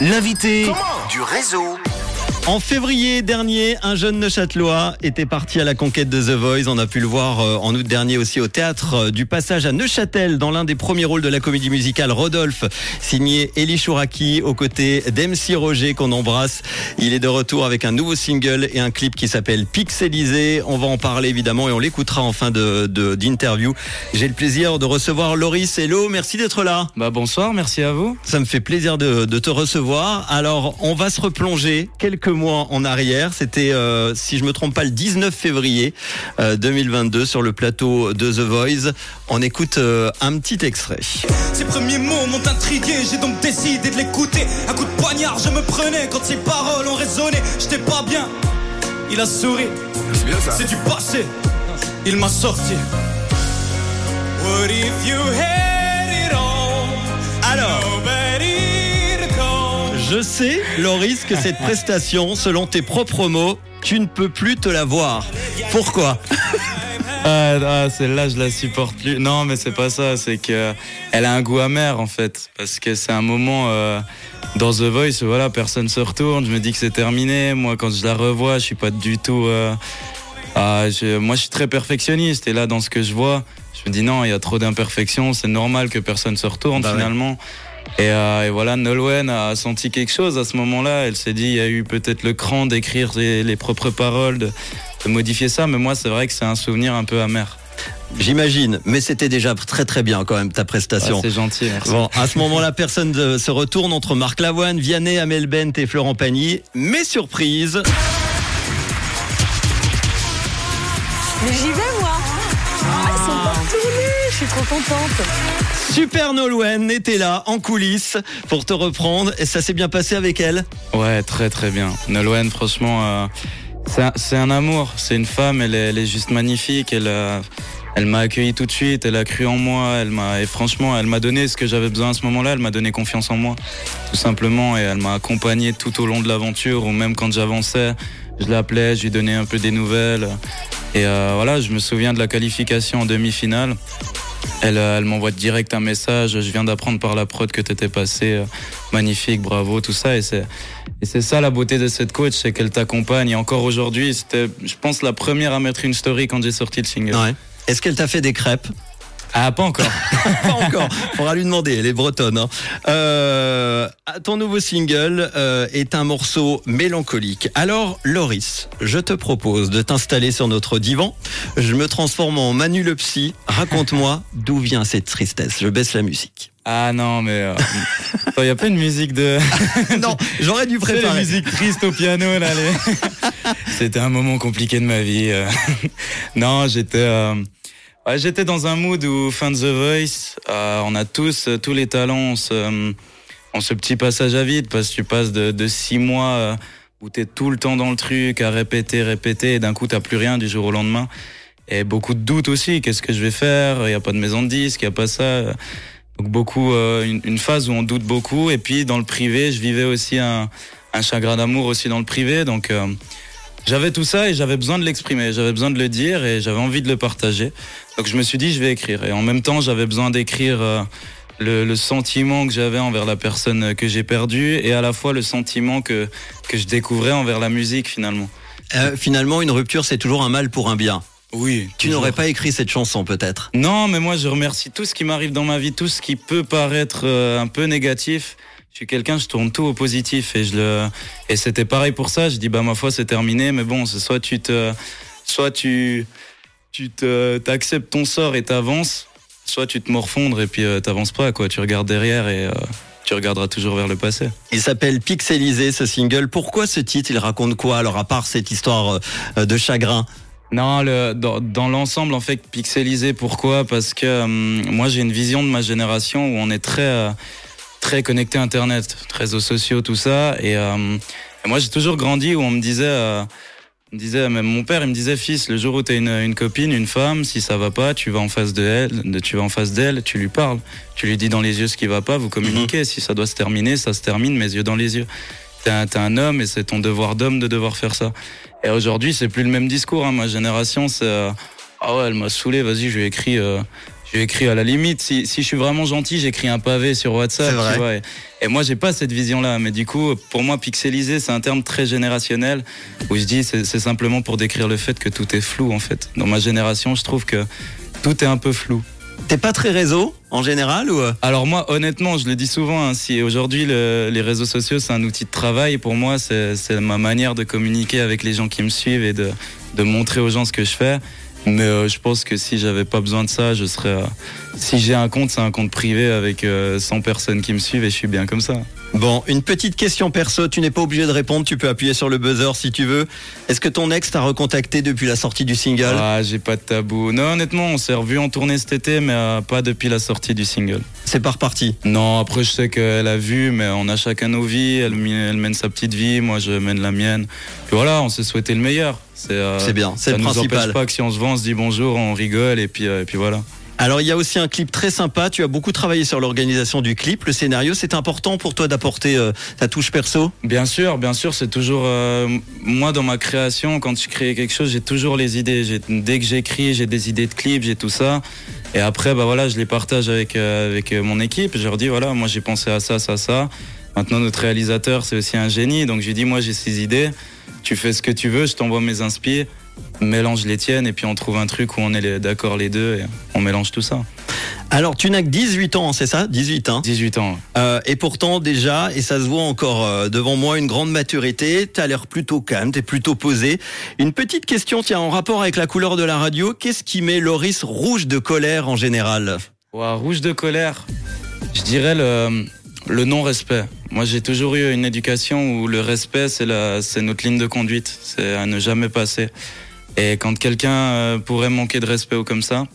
L'invité du réseau. En février dernier, un jeune Neuchâtelois était parti à la conquête de The Voice. On a pu le voir euh, en août dernier aussi au théâtre euh, du passage à Neuchâtel dans l'un des premiers rôles de la comédie musicale Rodolphe, signé Elie Chouraki aux côtés d'MC Roger qu'on embrasse. Il est de retour avec un nouveau single et un clip qui s'appelle Pixelisé. On va en parler évidemment et on l'écoutera en fin de d'interview. J'ai le plaisir de recevoir Loris. Hello, merci d'être là. Bah bonsoir, merci à vous. Ça me fait plaisir de, de te recevoir. Alors, on va se replonger quelques mois en arrière. C'était, euh, si je me trompe pas, le 19 février 2022 euh, sur le plateau de The Voice. On écoute euh, un petit extrait. Ces premiers mots m'ont intrigué, j'ai donc décidé de l'écouter. Un coup de poignard, je me prenais quand ces paroles ont résonné. J'étais pas bien, il a souri. C'est du passé, il m'a sorti. What if you had it all? Alors. Je sais, Loris, que cette prestation, selon tes propres mots, tu ne peux plus te la voir. Pourquoi? Ah, ah, celle-là, je la supporte plus. Non, mais c'est pas ça. C'est que elle a un goût amer en fait, parce que c'est un moment euh, dans The Voice. Voilà, personne se retourne. Je me dis que c'est terminé. Moi, quand je la revois, je suis pas du tout. Euh, ah, moi, je suis très perfectionniste. Et là, dans ce que je vois, je me dis non, il y a trop d'imperfections. C'est normal que personne se retourne bah finalement. Euh, et, voilà, Nolwenn a senti quelque chose à ce moment-là. Elle s'est dit, il y a eu peut-être le cran d'écrire les, propres paroles, de, modifier ça. Mais moi, c'est vrai que c'est un souvenir un peu amer. J'imagine, mais c'était déjà très très bien quand même ta prestation. c'est gentil, merci. Bon, à ce moment-là, personne se retourne entre Marc Lavoine, Vianney, Amel Bent et Florent Pagny. Mais surprise. Mais j'y vais moi. Ah, ils sont pas je suis trop contente. Super Nolwenn était là en coulisses pour te reprendre et ça s'est bien passé avec elle Ouais, très très bien. Nolwenn, franchement, euh, c'est un, amour. C'est une femme, elle est, juste magnifique. Elle, euh, elle m'a accueilli tout de suite, elle a cru en moi. Elle m'a, et franchement, elle m'a donné ce que j'avais besoin à ce moment-là. Elle m'a donné confiance en moi, tout simplement. Et elle m'a accompagné tout au long de l'aventure, ou même quand j'avançais, je l'appelais, je lui donnais un peu des nouvelles. Et euh, voilà, je me souviens de la qualification en demi-finale. Euh, elle, m'envoie direct un message. Je viens d'apprendre par la prod que tu étais passé. Euh, magnifique, bravo, tout ça. Et c'est, ça la beauté de cette coach, c'est qu'elle t'accompagne. Et encore aujourd'hui, c'était, je pense, la première à mettre une story quand j'ai sorti le single. Est-ce qu'elle t'a fait des crêpes? Ah, pas encore. pas encore. Faudra lui demander. Elle est bretonne. Hein. Euh, ton nouveau single euh, est un morceau mélancolique. Alors, Loris, je te propose de t'installer sur notre divan. Je me transforme en Manu le psy. Raconte-moi d'où vient cette tristesse. Je baisse la musique. Ah non, mais il n'y a pas une musique de. non, j'aurais dû préparer. La musique triste au piano là. C'était un moment compliqué de ma vie. Euh. non, j'étais. Euh, j'étais dans un mood où fin de The Voice, euh, on a tous tous les talents, on se, ce petit passage à vide parce que tu passes de, six mois où tu es tout le temps dans le truc à répéter, répéter, et d'un coup t'as plus rien du jour au lendemain. Et beaucoup de doutes aussi. Qu'est-ce que je vais faire? Il n'y a pas de maison de disque, il n'y a pas ça. Donc beaucoup, euh, une, phase où on doute beaucoup. Et puis dans le privé, je vivais aussi un, un chagrin d'amour aussi dans le privé. Donc euh, j'avais tout ça et j'avais besoin de l'exprimer, j'avais besoin de le dire et j'avais envie de le partager. Donc je me suis dit, je vais écrire. Et en même temps, j'avais besoin d'écrire euh, le, le, sentiment que j'avais envers la personne que j'ai perdue et à la fois le sentiment que, que je découvrais envers la musique finalement. finalement, une rupture, c'est toujours un mal pour un bien. Oui. Tu n'aurais pas écrit cette chanson peut-être? Non, mais moi je remercie tout ce qui m'arrive dans ma vie, tout ce qui peut paraître euh, un peu négatif. Je suis quelqu'un, je tourne tout au positif et je le et c'était pareil pour ça. Je dis bah ma foi c'est terminé, mais bon, c'est soit tu te, soit tu, tu te, t'acceptes ton sort et t'avances, soit tu te morfondres et puis euh, t'avances pas quoi. Tu regardes derrière et euh, tu regarderas toujours vers le passé. Il s'appelle Pixelisé ce single. Pourquoi ce titre? Il raconte quoi Alors à part cette histoire de chagrin? Non, le, dans, dans l'ensemble, en fait, pixelisé. Pourquoi? Parce que euh, moi, j'ai une vision de ma génération où on est très, euh, très connecté à Internet, réseaux sociaux, tout ça. Et, euh, moi, j'ai toujours grandi où on me disait, on me disait, même mon père, il me disait, fils, le jour où tu as une, une, copine, une femme, si ça va pas, tu vas en face de elle, tu vas en face d'elle, tu lui parles, tu lui dis dans les yeux ce qui va pas, vous communiquez. Mhm. Si ça doit se terminer, ça se termine, mes yeux dans les yeux. T'es un, un homme et c'est ton devoir d'homme de devoir faire ça. Et aujourd'hui, c'est plus le même discours. Hein. Ma génération, c'est euh, ah ouais, elle m'a saoulé. Vas-y, je lui ai écrit, euh, J'ai écrit à la limite, si, si je suis vraiment gentil, j'écris un pavé sur WhatsApp. Tu vois, et, et moi, j'ai pas cette vision-là. Mais du coup, pour moi, pixelisé, c'est un terme très générationnel où je dis, c'est simplement pour décrire le fait que tout est flou, en fait. Dans ma génération, je trouve que tout est un peu flou. T'es pas très réseau en général ou? Alors moi, honnêtement, je le dis souvent, hein, si aujourd'hui le- les réseaux sociaux c'est un outil de travail, pour moi c'est c'est ma manière de communiquer avec les gens qui me suivent et de, de montrer aux gens ce que je fais. Mais euh, je pense que si j'avais pas besoin de ça, je serais. euh, si j'ai un compte, c'est un compte privé avec euh, 100 personnes qui me suivent et je suis bien comme ça. Bon, une petite question perso, tu n'es pas obligé de répondre, tu peux appuyer sur le buzzer si tu veux. Est-ce que ton ex t'a recontacté depuis la sortie du single? Ah, j'ai pas de tabou. Non, honnêtement, on s'est revu en tournée cet été, mais euh, pas depuis la sortie du single. C'est pas reparti? Non, après je sais qu'elle a vu, mais on a chacun nos vies. Elle mène sa petite vie, moi je mène la mienne. Puis voilà, on s'est souhaité le meilleur. C'est euh, C'est bien, c'est ça le nous principal. empêche pas que si on se vend, on se dit bonjour, on rigole et puis euh, et puis voilà. Alors il y a aussi un clip très sympa, tu as beaucoup travaillé sur l'organisation du clip, le scénario, c'est important pour toi d'apporter euh, ta touche perso? Bien sûr, bien sûr, c'est toujours euh, moi dans ma création quand je crée quelque chose, j'ai toujours les idées. J'ai- Dès que j'écris, j'ai des idées de clips, j'ai tout ça. Et après, bah voilà, je les partage avec euh, avec euh, mon équipe. Je leur dis voilà, moi j'ai pensé à ça, ça, ça. Maintenant notre réalisateur c'est aussi un génie, donc je lui dis moi j'ai ces idées. Tu fais ce que tu veux, je t'envoie mes inspires, mélange les tiennes et puis on trouve un truc où on est d'accord les deux et on mélange tout ça. Alors tu n'as que 18 ans, c'est ça? 18 hein? 18 ans. Euh, et pourtant déjà, et ça se voit encore euh, devant moi, une grande maturité, t'as l'air plutôt calme, t'es plutôt posé. Une petite question, tiens, en rapport avec la couleur de la radio, qu'est-ce qui met Loris rouge de colère en général? Ouah, rouge de colère, je dirais le, le non-respect. Moi, j'ai toujours eu une éducation où le respect, c'est la- c'est notre ligne de conduite, c'est à ne jamais passer. Et quand quelqu'un euh, pourrait manquer de respect ou comme ça,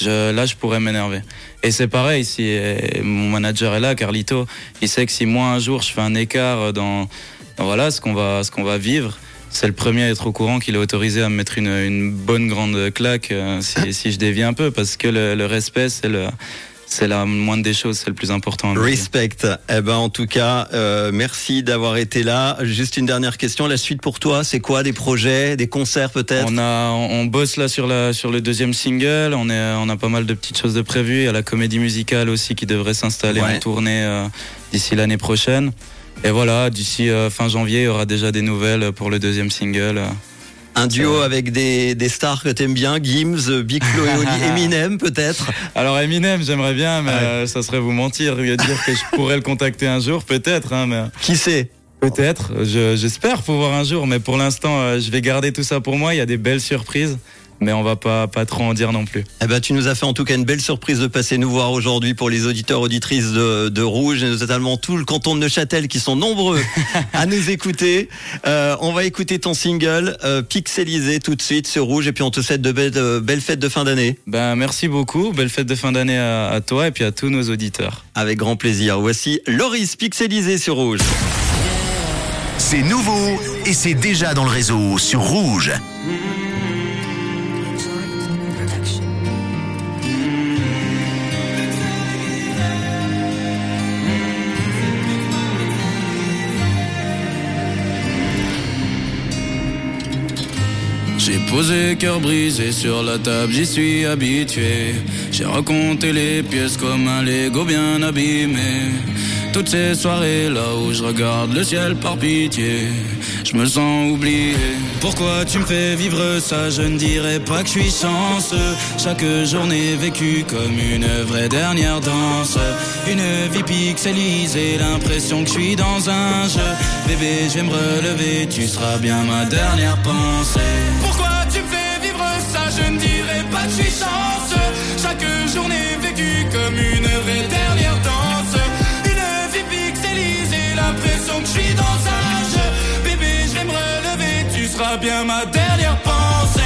je, là, je pourrais m'énerver. Et c'est pareil, si euh, mon manager est là, Carlito, il sait que si moi, un jour, je fais un écart dans, dans voilà, ce qu'on va, ce qu'on va vivre, c'est le premier à être au courant qu'il est autorisé à me mettre une, une bonne grande claque euh, si, si je dévie un peu, parce que le, le respect, c'est le, c'est la moindre des choses, c'est le plus important. Respect. Eh ben, en tout cas, euh, merci d'avoir été là. Juste une dernière question. La suite pour toi, c'est quoi? Des projets, des concerts peut-être? On a, on on bosse là sur la, sur le deuxième single. On est, on a pas mal de petites choses de prévues. Il y a la comédie musicale aussi qui devrait s'installer Ouais. en tournée euh, d'ici l'année prochaine. Et voilà, d'ici euh, fin janvier, il y aura déjà des nouvelles pour le deuxième single. Un duo avec des, des stars que t'aimes bien, Gims, Big Flo et Oli, Eminem peut-être Alors Eminem, j'aimerais bien, mais Ouais. euh, ça serait vous mentir, dire que je pourrais le contacter un jour, peut-être. Hein, mais Qui sait? peut-être. Je- J'espère pouvoir un jour, mais pour l'instant, euh, je vais garder tout ça pour moi. Il y a des belles surprises, mais on va pas pas trop en dire non plus. Eh ben, tu nous as fait en tout cas une belle surprise de passer nous voir aujourd'hui pour les auditeurs auditrices de, de Rouge et notamment tout le canton de Neuchâtel qui sont nombreux à nous écouter. Euh, on va écouter ton single euh, Pixelisé tout de suite sur Rouge et puis on te souhaite de belles, de belles fêtes de fin d'année. Ben merci beaucoup, belle fête de fin d'année à, à toi et puis à tous nos auditeurs. Avec grand plaisir. Voici Loris Pixelisé sur Rouge. C'est nouveau et c'est déjà dans le réseau sur Rouge. J'ai posé cœur brisé sur la table, j'y suis habitué. J'ai raconté les pièces comme un Lego bien abîmé. Toutes ces soirées là où je regarde le ciel par pitié, je me sens oublié. Pourquoi tu me fais vivre ça? Je ne dirais pas que je suis chanceux. Chaque journée vécue comme une vraie dernière danse. Une vie pixelisée, l'impression que je suis dans un jeu. Bébé, je vais me relever, tu seras bien ma dernière pensée. Pourquoi tu me fais vivre ça? Je ne dirais pas que je suis chanceux. Chaque journée vécue comme une vraie dernière danse. Bien ma dernière pensée.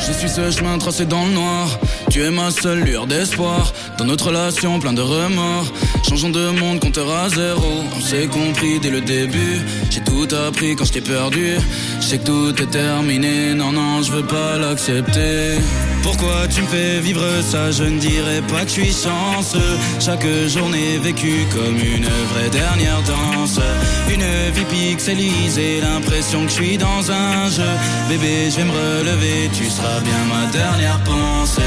Je suis ce chemin tracé dans le noir. Tu es ma seule lueur d'espoir. Dans notre relation, plein de remords. Changeons de monde, compteur à zéro. On s'est compris dès le début. J'ai tout appris quand je perdu. Je sais que tout est terminé. Non, non, je veux pas l'accepter. Pourquoi tu me fais vivre ça? Je ne dirais pas que je suis chanceux. Chaque journée vécue comme une vraie dernière danse. Une vie pixelisée, l'impression que je suis dans un jeu. Bébé, je vais me relever, tu seras bien ma dernière pensée.